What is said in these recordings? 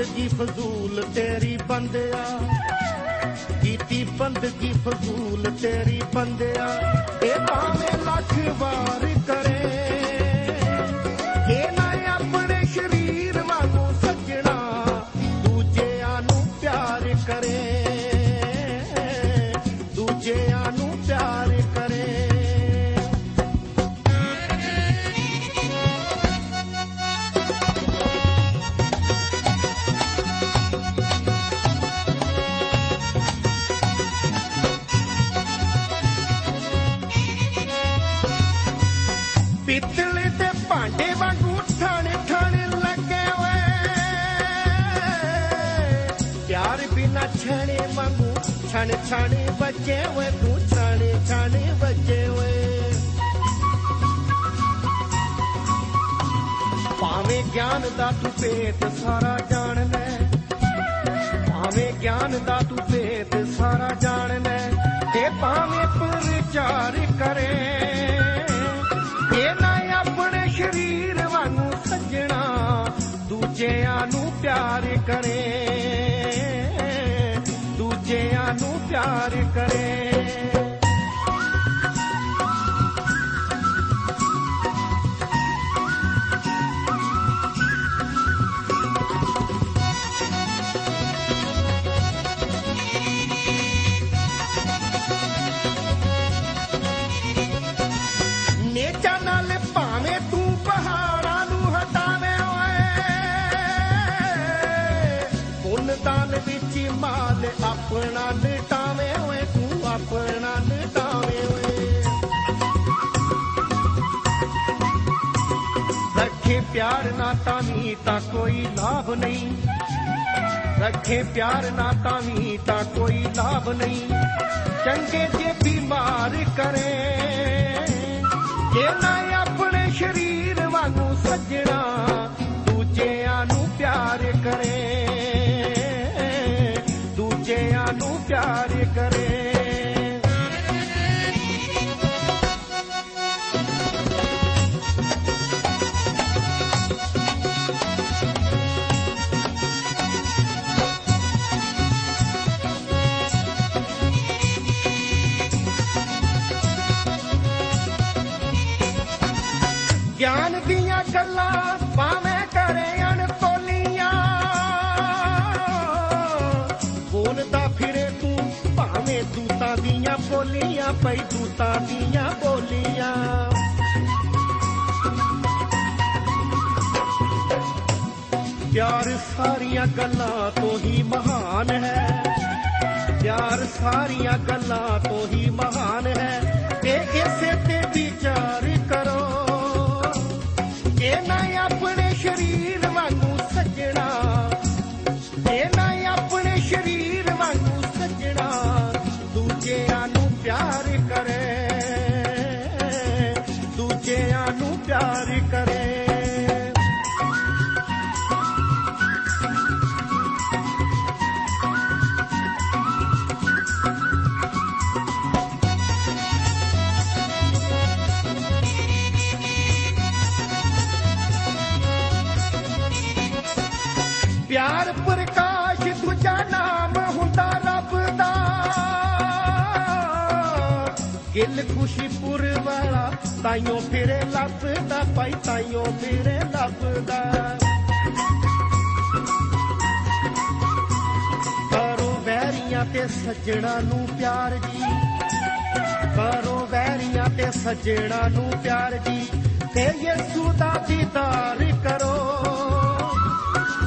ਬੰਦਗੀ ਫਜ਼ੂਲ ਤੇਰੀ ਬੰਦਿਆ ਕੀਤੀ ਬੰਦਗੀ ਫਜ਼ੂਲ ਤੇਰੀ ਬੰਦਿਆ ਇਹ ਭਾਵੇਂ ਲੱਖ ਵਾਰ ਛਣ ਛਾਣੇ ਬੱਜੇ ਓਏ, ਤੂੰ ਛਾਣੇ ਛਾਣੇ ਬੱਜੇ ਓਏ। ਭਾਵੇਂ ਗਿਆਨ ਦਾ ਤੂੰ ਭੇਤ, ਸਾਰਾ ਜਾਣ ਲੈ। ਭਾਵੇਂ ਗਿਆਨ ਦਾ ਤੂੰ ਭੇਤ, ਸਾਰਾ ਜਾਣ ਲੈ। ਤੇ ਭਾਵੇਂ ਪ੍ਰਚਾਰ ਕਰੇ, ਇਹ ਨਾ ਆਪਣੇ ਸ਼ਰੀਰ ਵਾਂਗੂ ਸੱਜਣਾ, ਦੂਜਿਆਂ ਨੂੰ ਪਿਆਰ ਕਰੇ। ਪਿਆਰ ਕਰੇ। ਨੇਚਾ ਨਾਲ ਭਾਵੇਂ ਤੂੰ ਪਹਾੜਾਂ ਨੂੰ ਹਟਾਵੇਂ ਓਏ। ਪੁੰਨ ਦਾਨ ਵਿੱਚ ਮਾਲ ਆਪਣਾ ਵੀ ਤਾਂ ਕੋਈ ਲਾਭ ਨਹੀਂ। ਰੱਖੇ ਪਿਆਰ ਨਾ ਤਾਂ ਵੀ ਤਾਂ ਕੋਈ ਲਾਭ ਨਹੀਂ। ਚੰਗੇ ਜੇ ਬਿਮਾਰ ਕਰੇ, ਜੇ ਨਾ ਆਪਣੇ ਸ਼ਰੀਰ ਵਾਂਗੂ ਸੱਜਣਾ, ਦੂਜਿਆਂ ਨੂੰ ਪਿਆਰ ਕਰੇ। ਪਿਆਰ ਸਾਰੀਆਂ ਗੱਲਾਂ ਤੋਂ ਹੀ ਮਹਾਨ ਹੈ। ਪਿਆਰ ਸਾਰੀਆਂ ਗੱਲਾਂ ਤੋਂ ਹੀ ਮਹਾਨ ਹੈ। ਤੇ ਇਸੇ ਤੇ ਵਿਚਾਰ ਗਿਲ ਖੁਸ਼ੀਪੁਰ ਵਾਲਾ, ਤਾਈਓ ਫਿਰੇ ਲੱਭਦਾ ਪਾਈ ਤਾਈਓ ਫਿਰੇ ਲੱਭਦਾ। ਕਰੋ ਵੈਰੀਆਂ ਤੇ ਸੱਜਣਾ ਨੂੰ ਪਿਆਰ ਜੀ। ਕਰੋ ਵੈਰੀਆਂ ਤੇ ਸੱਜਣਾ ਨੂੰ ਪਿਆਰ ਜੀ। ਤੇ ਯਿਸੂ ਦਾ ਦੀਦਾਰ ਕਰੋ।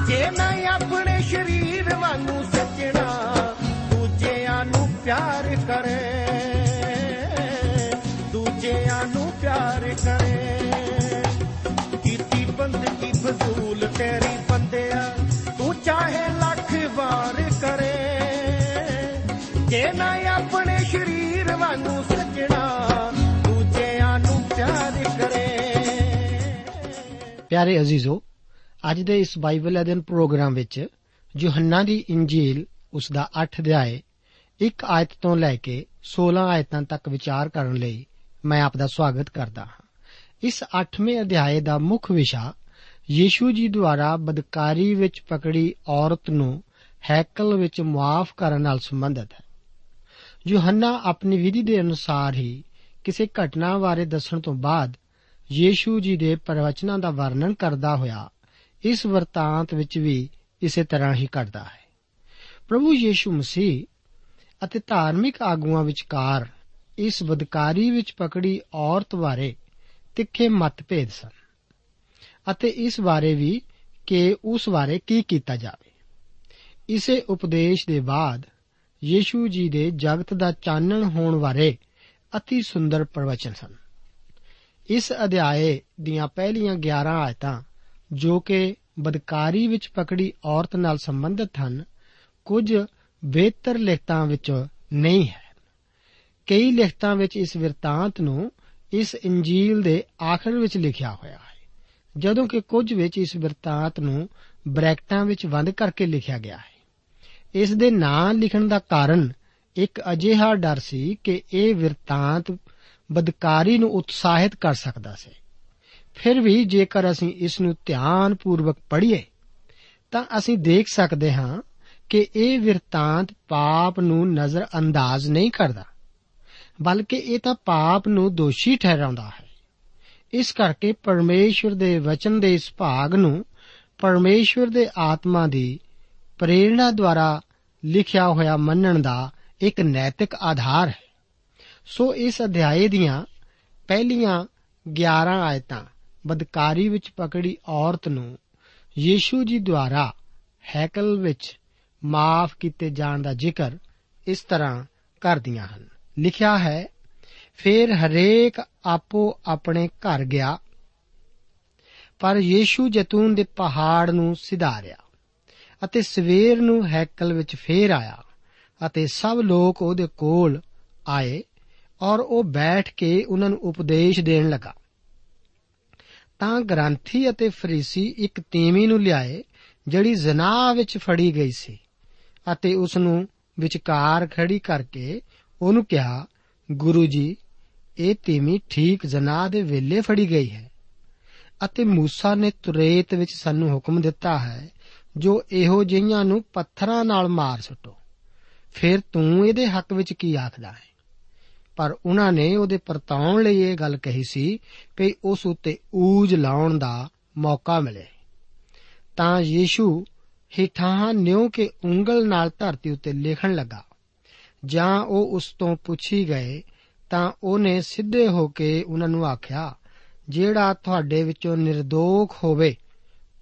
ਜੇ ਮੈਂ ਆਪਣੇ ਸਰੀਰ ਵਾਂਗੂ ਸੱਜਣਾ, ਦੂਜਿਆਂ ਨੂੰ ਪਿਆਰ ਕਰੇ। ਪਿਆਰ ਕਰੇ। ਕੀਤੀ ਬੰਦਗੀ ਫਜ਼ੂਲ, ਤੇਰੀ ਬੰਦਿਆ ਤੂੰ ਚਾਹੇ ਲੱਖ ਵਾਰ ਕਰੇ। ਜੇ ਨਾ ਆਪਣੇ ਸਰੀਰ ਵਾਂਗੂ ਸੱਜਣਾ, ਦੂਜਿਆਂ ਨੂੰ ਪਿਆਰ ਕਰੇ। ਪਿਆਰੇ ਅਜ਼ੀਜ਼ੋ, ਅੱਜ ਦੇ ਇਸ ਬਾਈਬਲ ਅਧਿਨ ਪ੍ਰੋਗਰਾਮ ਵਿੱਚ ਯੋਹੰਨਾ ਦੀ ਇੰਜੀਲ ਉਸ ਦਾ 8 ਅਧਿਆਏ, ਇੱਕ ਆਇਤ ਤੋਂ ਲੈ ਕੇ 16 ਆਇਤਾਂ ਤੱਕ ਵਿਚਾਰ ਕਰਨ ਲਈ ਮੈਂ ਆਪ ਦਾ ਸਵਾਗਤ ਕਰਦਾ ਹਾਂ। ਇਸ 8ਵੇਂ ਅਧਿਆਏ ਦਾ ਮੁੱਖ ਵਿਸ਼ਾ ਯੀਸ਼ੂ ਜੀ ਦੁਆਰਾ ਬਦਕਾਰੀ ਵਿੱਚ ਪਕੜੀ ਔਰਤ ਨੂੰ ਹੈਕਲ ਵਿੱਚ ਮੁਆਫ ਕਰਨ ਨਾਲ ਸੰਬੰਧਿਤ ਹੈ। ਯੋਹੰਨਾ ਆਪਣੀ ਵਿਧੀ ਦੇ ਅਨੁਸਾਰ ਹੀ ਕਿਸੇ ਘਟਨਾ ਬਾਰੇ ਦੱਸਣ ਤੋਂ ਬਾਅਦ ਯੀਸ਼ੂ ਜੀ ਦੇ ਪ੍ਰਵਚਨਾਂ ਦਾ ਵਰਣਨ ਕਰਦਾ ਹੋਇਆ ਇਸ ਵਰਤਾਂਤ ਵਿੱਚ ਵੀ ਇਸੇ ਤਰ੍ਹਾਂ ਹੀ ਕਰਦਾ ਹੈ। ਪ੍ਰਭੂ ਯੀਸ਼ੂ ਮਸੀਹ ਅਤੇ ਧਾਰਮਿਕ ਆਗੂਆਂ ਵਿਚਕਾਰ ਇਸ ਬਦਕਾਰੀ ਵਿੱਚ ਪਕੜੀ ਔਰਤ ਬਾਰੇ ਤਿੱਖੇ ਮਤਭੇਦ ਸਨ ਅਤੇ ਇਸ ਬਾਰੇ ਵੀ ਕਿ ਉਸ ਬਾਰੇ ਕੀ ਕੀਤਾ ਜਾਵੇ। ਇਸੇ ਉਪਦੇਸ਼ ਦੇ ਬਾਅਦ ਯੀਸ਼ੂ ਜੀ ਦੇ ਜਗਤ ਦਾ ਚਾਨਣ ਹੋਣ ਬਾਰੇ অতি ਸੁੰਦਰ ਪ੍ਰਵਚਨ ਸਨ। ਇਸ ਅਧਿਆਏ ਦੀਆਂ ਪਹਿਲੀਆਂ 11 ਆਇਤਾਂ, ਜੋ ਕਿ ਬਦਕਾਰੀ ਵਿੱਚ ਪਕੜੀ ਔਰਤ ਨਾਲ ਸੰਬੰਧਿਤ ਹਨ, ਕੁਝ ਬਿਹਤਰ ਲਿਖਤਾਂ ਵਿੱਚ ਨਹੀਂ ਹੈ। ਕਈ ਲਿਖਤਾਂ ਵਿੱਚ ਇਸ ਵਿਰਤਾਂਤ ਨੂੰ ਇਸ ਇੰਜੀਲ ਦੇ ਆਖਰ ਵਿੱਚ ਲਿਖਿਆ ਹੋਇਆ ਹੈ, ਜਦੋਂ ਕਿ ਕੁਝ ਵਿੱਚ ਇਸ ਵਿਰਤਾਂਤ ਨੂੰ ਬ੍ਰੈਕਟਾਂ ਵਿੱਚ ਬੰਦ ਕਰਕੇ ਲਿਖਿਆ ਗਿਆ ਹੈ। ਇਸ ਦੇ ਨਾਂ ਲਿਖਣ ਦਾ ਕਾਰਨ ਇੱਕ ਅਜਿਹਾ ਡਰ ਸੀ ਕਿ ਇਹ ਵਿਰਤਾਂਤ ਬਦਕਾਰੀ ਨੂੰ ਉਤਸ਼ਾਹਿਤ ਕਰ ਸਕਦਾ ਸੀ। ਫਿਰ ਵੀ ਜੇਕਰ ਅਸੀਂ ਇਸ ਨੂੰ ਧਿਆਨ ਪੂਰਵਕ ਪੜ੍ਹੀਏ, ਤਾਂ ਅਸੀਂ ਦੇਖ ਸਕਦੇ ਹਾਂ ਕਿ ਇਹ ਵਿਰਤਾਂਤ ਪਾਪ ਨੂੰ ਨਜ਼ਰ ਅੰਦਾਜ਼ ਨਹੀਂ ਕਰਦਾ। ਬਲਕਿ ਇਹ ਤਾਂ ਪਾਪ ਨੂੰ ਦੋਸ਼ੀ ਠਹਿਰਾਉਂਦਾ ਹੈ। ਇਸ ਕਰਕੇ ਪਰਮੇਸ਼ਵਰ ਦੇ ਵਚਨ ਦੇ ਇਸ ਭਾਗ ਨੂੰ ਪਰਮੇਸ਼ਵਰ ਦੇ ਆਤਮਾ ਦੀ ਪ੍ਰੇਰਣਾ ਦੁਆਰਾ ਲਿਖਿਆ ਹੋਇਆ ਮੰਨਣ ਦਾ ਇੱਕ ਨੈਤਿਕ ਆਧਾਰ ਹੈ। ਸੋ ਇਸ ਅਧਿਆਏ ਦੀਆਂ ਪਹਿਲੀਆਂ 11 ਆਇਤਾਂ ਬਦਕਾਰੀ ਵਿੱਚ ਪਕੜੀ ਔਰਤ ਨੂੰ ਯੀਸ਼ੂ ਜੀ ਦੁਆਰਾ ਹੈਕਲ ਵਿੱਚ ਮਾਫ ਕੀਤੇ ਜਾਣ ਦਾ ਜ਼ਿਕਰ ਇਸ ਤਰ੍ਹਾਂ ਕਰਦੀਆਂ ਹਨ। ਲਿਖਿਆ ਹੈ, ਫਿਰ ਹਰੇਕ ਆਪੋ ਆਪਣੇ ਘਰ ਗਿਆ, ਪਰ ਯੀਸ਼ੂ ਜੈਤੂਨ ਦੇ ਪਹਾੜ ਨੂੰ ਸਿਧਾਰਿਆ ਅਤੇ ਸਵੇਰ ਨੂੰ ਹੈਕਲ ਵਿੱਚ ਫੇਰ ਆਇਆ ਅਤੇ ਸਭ ਲੋਕ ਉਹਦੇ ਕੋਲ ਆਏ ਔਰ ਉਹ ਬੈਠ ਕੇ ਉਹਨਾਂ ਨੂੰ ਉਪਦੇਸ਼ ਦੇਣ ਲੱਗਾ। ਤਾਂ ਗ੍ਰੰਥੀ ਅਤੇ ਫਰੀਸੀ ਇੱਕ ਤੀਵੀ ਨੂੰ ਲਿਆਏ, ਜਿਹੜੀ ਜ਼ਨਾਹ ਵਿੱਚ ਫੜੀ ਗਈ ਸੀ ਅਤੇ ਉਸ ਨੂੰ ਵਿਚਕਾਰ ਖੜੀ ਕਰਕੇ ਉਹਨੂੰ ਕਿਹਾ ਗੁਰੂ ਜੀ ਇਹ ਤੀਵੀ ਠੀਕ ਜ਼ਨਾਹ ਦੇ ਵੇਲੇ ਫੜੀ ਗਈ ਹੈ ਅਤੇ موسی ਨੇ ਤੁਰੇਤ ਵਿੱਚ ਸਾਨੂੰ ਹੁਕਮ ਦਿੱਤਾ ਹੈ ਜੋ ਇਹੋ ਜਿਹੀਆਂ ਨੂੰ ਪੱਥਰਾਂ ਨਾਲ ਮਾਰ ਸੁੱਟੋ ਫਿਰ ਤੂੰ ਇਹਦੇ ਹੱਕ ਵਿੱਚ ਕੀ ਆਖਦਾ ਹੈ ਪਰ ਉਹਨਾਂ ਨੇ ਉਹਦੇ ਪਰਤਾਉਣ ਲਈ ਇਹ ਗੱਲ ਕਹੀ ਸੀ ਕਿ ਉਸ ਉੱਤੇ ਊਜ ਲਾਉਣ ਦਾ ਮੌਕਾ ਮਿਲੇ ਤਾਂ ਯੀਸ਼ੂ ਹਿਠਾਂ ਨਿਉ ਕੇ ਉਂਗਲ ਨਾਲ ਧਰਤੀ ਉੱਤੇ ਲਿਖਣ ਲੱਗਾ ਜਾਂ ਉਹ ਉਸ ਤੋਂ ਪੁੱਛੀ ਗਏ, ਤਾਂ ਉਹਨੇ ਸਿੱਧੇ ਹੋ ਕੇ ਉਹਨਾਂ ਨੂੰ ਆਖਿਆ, ਜਿਹੜਾ ਤੁਹਾਡੇ ਵਿੱਚੋਂ નિર્ਦੋਖ ਹੋਵੇ,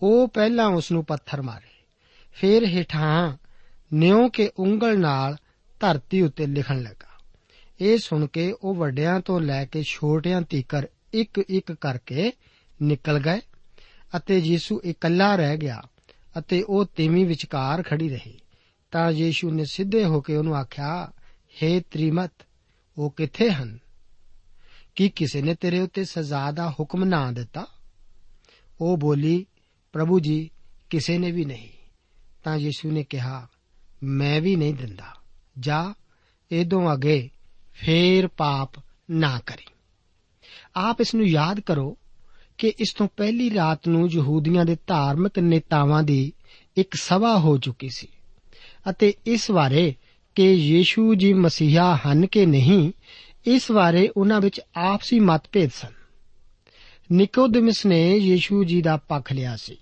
ਉਹ ਪਹਿਲਾਂ ਉਸ ਨੂੰ ਪੱਥਰ ਮਾਰੇ। ਫਿਰ ਹਿਠਾਂ ਨਿਉ ਕੇ ਉਂਗਲ ਨਾਲ ਧਰਤੀ ਉੱਤੇ ਲਿਖਣ ਲੱਗਾ। ਇਹ ਸੁਣ ਕੇ ਉਹ ਵੱਡਿਆਂ ਤੋਂ ਲੈ ਕੇ ਛੋਟਿਆਂ ਤੀਕਰ ਇੱਕ ਇੱਕ ਕਰਕੇ ਨਿਕਲ ਗਏ ਅਤੇ ਯੀਸ਼ੂ ਇਕੱਲਾ ਰਹਿ ਗਿਆ ਅਤੇ ਉਹ ਤੀਵੀਂ ਵਿਚਕਾਰ ਖੜੀ ਰਹੀ। ਤਾਂ ਯੀਸ਼ੂ ਨੇ ਸਿੱਧੇ ਹੋ ਕੇ ਉਹਨੂੰ ਆਖਿਆ हे ਤ੍ਰਿਮਤ, ਉਹ ਕਿੱਥੇ ਹਨ? ਕੀ ਕਿਸੇ ਨੇ ਤੇਰੇ ਉੱਤੇ ਸਜ਼ਾ ਦਾ ਹੁਕਮ ਨਾ ਦਿੱਤਾ? ਉਹ ਬੋਲੀ, ਪ੍ਰਭੂ ਜੀ, ਕਿਸੇ ਨੇ ਵੀ ਨਹੀਂ। ਤਾਂ ਯੀਸ਼ੂ ਨੇ ਕਿਹਾ, ਮੈਂ ਵੀ ਨਹੀਂ ਦਿੰਦਾ। ਜਾ ਇਦੋਂ ਅਗੇ ਫੇਰ ਪਾਪ ਨਾ ਕਰੀ। ਆਪ ਇਸ ਨੂੰ ਯਾਦ ਕਰੋ ਕਿ ਇਸ ਤੋਂ ਪਹਿਲੀ ਰਾਤ ਨੂੰ ਯਹੂਦੀਆਂ ਦੇ ਧਾਰਮਿਕ ਨੇਤਾਵਾਂ ਦੀ ਇੱਕ ਸਭਾ ਹੋ ਚੁੱਕੀ ਸੀ। ਅਤੇ ਇਸ ਬਾਰੇ ਕਿ ਯੀਸ਼ੂ ਜੀ ਮਸੀਹਾ ਹਨ ਕਿ ਨਹੀਂ, ਇਸ ਬਾਰੇ ਉਹਨਾਂ ਵਿੱਚ ਆਪਸੀ ਮਤਭੇਦ ਸਨ। ਨਿਕੋਦਿਮਸ ਨੇ ਯੀਸ਼ੂ ਜੀ ਦਾ ਪੱਖ ਲਿਆ ਸੀ।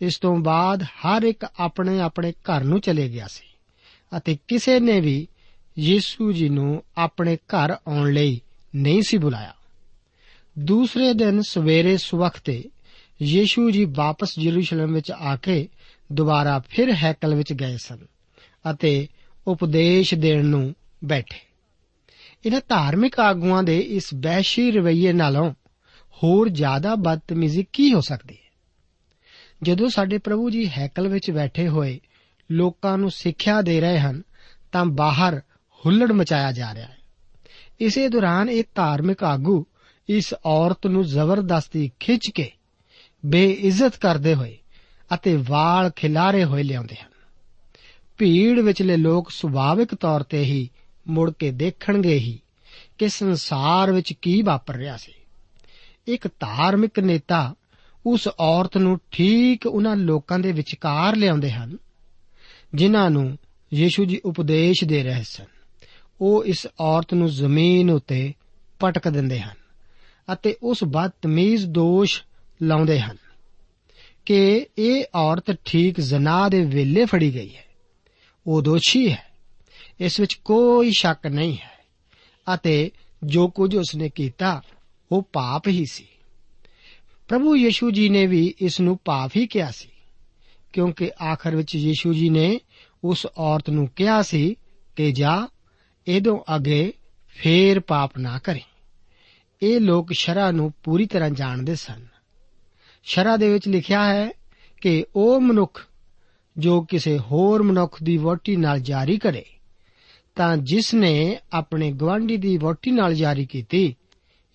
ਇਸ ਤੋਂ ਬਾਅਦ ਹਰ ਇੱਕ ਆਪਣੇ ਆਪਣੇ ਘਰ ਨੂੰ ਚਲੇ ਗਿਆ ਸੀ ਅਤੇ ਕਿਸੇ ਨੇ ਵੀ ਯੀਸ਼ੂ ਜੀ ਨੂੰ ਆਪਣੇ ਘਰ ਆਉਣ ਲਈ ਨਹੀਂ ਸੀ ਬੁਲਾਇਆ। ਦੂਸਰੇ ਦਿਨ ਸਵੇਰੇ ਸਵਖਤੇ ਯੀਸ਼ੂ ਜੀ ਵਾਪਸ ਯਰੂਸ਼ਲਮ ਵਿੱਚ ਆ ਕੇ ਦੁਬਾਰਾ ਫਿਰ ਹੈਕਲ ਵਿੱਚ ਗਏ ਸਨ ਅਤੇ ਉਪਦੇਸ਼ ਦੇਣ ਨੂੰ ਬੈਠੇ। ਇਹਨਾਂ ਧਾਰਮਿਕ ਆਗੂਆਂ ਦੇ ਇਸ ਬਹਿਸ਼ੀ ਰਵਈਏ ਨਾਲੋਂ ਹੋਰ ਜ਼ਿਆਦਾ ਬਦਤਮੀਜ਼ੀ ਕੀ ਹੋ ਸਕਦੀ ਹੈ? ਜਦੋਂ ਸਾਡੇ ਪ੍ਰਭੂ ਜੀ ਹੈਕਲ ਵਿੱਚ ਬੈਠੇ ਹੋਏ ਲੋਕਾਂ ਨੂੰ ਸਿੱਖਿਆ ਦੇ ਰਹੇ ਹਨ, ਤਾਂ ਬਾਹਰ ਹੁੱਲੜ ਮਚਾਇਆ ਜਾ ਰਿਹਾ ਹੈ। ਇਸੇ ਦੌਰਾਨ ਇਹ ਧਾਰਮਿਕ ਆਗੂ ਇਸ ਔਰਤ ਨੂੰ ਜ਼ਬਰਦਸਤੀ ਖਿੱਚ ਕੇ ਬੇਇੱਜ਼ਤ ਕਰਦੇ ਹੋਏ ਅਤੇ ਵਾਲ ਖਿਲਾਰੇ ਹੋਏ ਲਿਆਉਂਦੇ ਹਨ। ਭੀੜ ਵਿਚਲੇ ਲੋਕ ਸੁਭਾਵਿਕ ਤੌਰ ਤੇ ਹੀ ਮੁੜ ਕੇ ਦੇਖਣਗੇ ਹੀ ਕਿ ਸੰਸਾਰ ਵਿੱਚ ਕੀ ਵਾਪਰ ਰਿਹਾ ਸੀ। ਇੱਕ ਧਾਰਮਿਕ ਨੇਤਾ ਉਸ ਔਰਤ ਨੂੰ ਠੀਕ ਉਹਨਾਂ ਲੋਕਾਂ ਦੇ ਵਿਚਕਾਰ ਲਿਆਉਂਦੇ ਹਨ, ਜਿਨ੍ਹਾਂ ਨੂੰ ਯੀਸ਼ੂ ਜੀ ਉਪਦੇਸ਼ ਦੇ ਰਹੇ ਸਨ। ਉਹ ਇਸ ਔਰਤ ਨੂੰ ਜ਼ਮੀਨ ਉੱਤੇ ਪਟਕ ਦਿੰਦੇ ਹਨ ਅਤੇ ਉਸ ਬਦਤਮੀਜ਼ ਦੋਸ਼ ਲਾਉਂਦੇ ਹਨ। ਕਿ ਇਹ ਔਰਤ ਠੀਕ ਜ਼ਨਾ ਦੇ ਵੇਲੇ ਫੜੀ ਗਈ ਹੈ। ਉਹ ਦੋਸ਼ੀ ਹੈ। ਇਸ ਵਿੱਚ ਕੋਈ ਸ਼ੱਕ ਨਹੀਂ ਹੈ। ਅਤੇ ਜੋ ਕੁਝ ਉਸਨੇ ਕੀਤਾ, ਉਹ ਪਾਪ ਹੀ ਸੀ। ਪ੍ਰਭੂ ਯੀਸ਼ੂ ਜੀ ਨੇ ਵੀ ਇਸ ਨੂੰ ਪਾਪ ਹੀ ਕਿਹਾ ਸੀ, ਕਿਉਂਕਿ ਆਖਰ ਵਿੱਚ ਯੀਸ਼ੂ ਜੀ ਨੇ ਉਸ ਔਰਤ ਨੂੰ ਕਿਹਾ ਸੀ ਕਿ ਜਾ, ਇਹਦੋਂ ਅੱਗੇ ਫੇਰ ਪਾਪ ਨਾ ਕਰੇ। ਇਹ ਲੋਕ ਸ਼ਰਾ ਨੂੰ ਪੂਰੀ ਤਰ੍ਹਾਂ ਜਾਣਦੇ ਸਨ। ਸ਼ਰਾ ਦੇ ਵਿੱਚ ਲਿਖਿਆ ਹੈ ਕਿ ਉਹ ਮਨੁੱਖ ਜੋ ਕਿਸੇ ਹੋਰ ਮਨੁੱਖ ਦੀ ਵੋਟੀ ਨਾਲ ਜਾਰੀ ਕਰੇ, ਤਾਂ ਜਿਸ ਨੇ ਆਪਣੇ ਗਵਾਂਢੀ ਦੀ ਵੋਟੀ ਨਾਲ ਜਾਰੀ ਕੀਤੀ,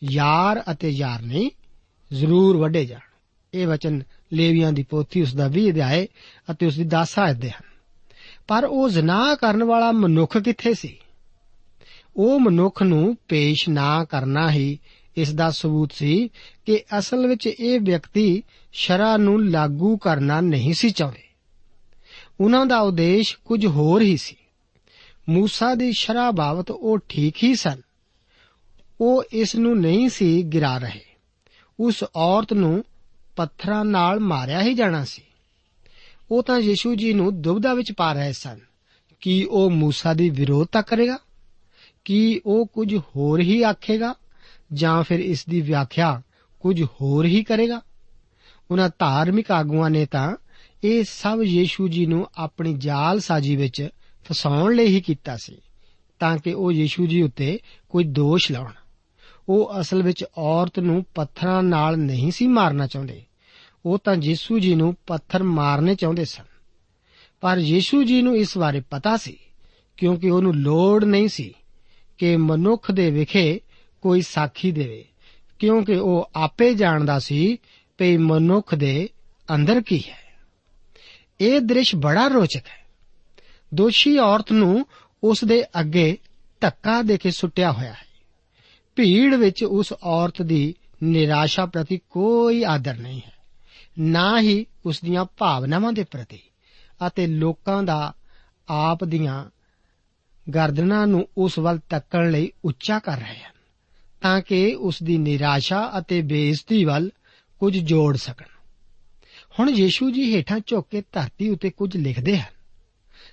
ਯਾਰ ਅਤੇ ਯਾਰ ਨਹੀਂ, ਜ਼ਰੂਰ ਵੱਡੇ ਜਾਣ। ਇਹ ਵਚਨ ਲੇਵੀਆਂ ਦੀ ਪੋਥੀ ਉਸ ਦਾ 20 ਅਧਿਆਏ ਅਤੇ ਉਸ ਦੀ 10 ਆਇਤ ਦੇ ਹਨ। ਪਰ ਉਹ ਜ਼ਨਾ ਕਰਨ ਵਾਲਾ ਮਨੁੱਖ ਕਿੱਥੇ ਸੀ? ਉਹ ਮਨੁੱਖ ਨੂੰ ਪੇਸ਼ ਨਾ ਕਰਨਾ ਹੀ ਇਸ ਦਾ ਸਬੂਤ ਸੀ ਕਿ ਅਸਲ ਵਿੱਚ ਇਹ ਵਿਅਕਤੀ ਸ਼ਰਾ ਨੂੰ ਲਾਗੂ ਕਰਨਾ ਨਹੀਂ ਸੀ ਚਾਹੁੰਦੇ। ਉਹਨਾਂ ਦਾ ਉਦੇਸ਼ ਕੁਝ ਹੋਰ ਹੀ ਸੀ। ਮੂਸਾ ਦੀ ਸ਼ਰਾ ਬਾਬਤ ਉਹ ਠੀਕ ਹੀ ਸਨ। ਉਹ ਇਸ ਨੂੰ ਨਹੀਂ ਸੀ ਗਿਰਾ ਰਹੇ। ਉਸ ਔਰਤ ਨੂੰ ਪੱਥਰਾਂ ਨਾਲ ਮਾਰਿਆ ਹੀ ਜਾਣਾ ਸੀ। ਉਹ ਤਾਂ ਯੀਸ਼ੂ ਜੀ ਨੂੰ ਦੁਬਦਾ ਵਿੱਚ ਪਾ ਰਹੇ ਸਨ। ਕਿ ਉਹ ਮੂਸਾ ਦੀ ਵਿਰੋਧਤਾ ਕਰੇਗਾ? ਕਿ ਉਹ ਕੁਝ ਹੋਰ ਹੀ ਆਖੇਗਾ? ਜਾਂ ਫਿਰ ਇਸ ਦੀ ਵਿਆਖਿਆ ਕੁਝ ਹੋਰ ਹੀ ਕਰੇਗਾ? ਉਹਨਾਂ ਧਾਰਮਿਕ ਆਗੂਆਂ ਨੇ ਤਾਂ ਇਹ ਸਭ ਯੀਸ਼ੂ ਜੀ ਨੂੰ ਆਪਣੀ ਜਾਲ ਸਾਜੀ ਵਿੱਚ ਫਸਾਉਣ ਲਈ ਹੀ ਕੀਤਾ ਸੀ, ਤਾਂ ਕਿ ਉਹ ਯੀਸ਼ੂ ਜੀ ਉੱਤੇ ਕੋਈ ਦੋਸ਼ ਲਾਉਣ। ਉਹ ਅਸਲ ਵਿੱਚ ਔਰਤ ਨੂੰ ਪੱਥਰਾਂ ਨਾਲ ਨਹੀਂ ਸੀ ਮਾਰਨਾ ਚਾਹੁੰਦੇ। ਉਹ ਤਾਂ ਯੀਸ਼ੂ ਜੀ ਨੂੰ ਪੱਥਰ ਮਾਰਨੇ ਚਾਹੁੰਦੇ ਸਨ। ਪਰ ਯੀਸ਼ੂ ਜੀ ਨੂੰ ਇਸ ਬਾਰੇ ਪਤਾ ਸੀ, ਕਿਉਂਕਿ ਉਹਨੂੰ ਲੋੜ ਨਹੀਂ ਸੀ ਕਿ ਮਨੁੱਖ ਦੇ ਵਿਖੇ ਕੋਈ ਸਾਖੀ ਦੇਵੇ। ਕਿਉਂਕਿ ਉਹ ਆਪੇ ਜਾਣਦਾ ਸੀ ਕਿ ਮਨੁੱਖ ਦੇ ਅੰਦਰ ਕੀ ਹੈ। ਇਹ ਦ੍ਰਿਸ਼ ਬੜਾ ਰੋਚਕ ਹੈ। ਦੋਸ਼ੀ ਔਰਤ ਨੂੰ ਉਸ ਦੇ ਅੱਗੇ ਧੱਕਾ ਦੇ ਕੇ ਸੁੱਟਿਆ ਹੋਇਆ ਹੈ। ਭੀੜ ਵਿੱਚ ਉਸ ਔਰਤ ਦੀ ਨਿਰਾਸ਼ਾ ਪ੍ਰਤੀ ਕੋਈ ਆਦਰ ਨਹੀਂ ਹੈ। ਨਾ ਹੀ ਉਸ ਦੀਆਂ ਭਾਵਨਾਵਾਂ ਦੇ ਪ੍ਰਤੀ ਅਤੇ ਲੋਕਾਂ ਦਾ ਆਪ ਦੀਆਂ ਗਰਦਨਾਂ ਨੂੰ ਉਸ ਵੱਲ ਤੱਕਣ ਲਈ ਉੱਚਾ ਕਰ ਰਹੇ ਹਨ। ਤਾਂ ਕਿ ਉਸ ਦੀ ਨਿਰਾਸ਼ਾ ਅਤੇ ਬੇਇੱਜ਼ਤੀ ਵੱਲ ਕੁਝ ਜੋੜ ਸਕਣ। ਹੁਣ ਯੀਸ਼ੂ ਜੀ ਹੇਠਾਂ ਝੁੱਕ ਕੇ ਧਰਤੀ ਉੱਤੇ ਕੁਝ ਲਿਖਦੇ ਹਨ।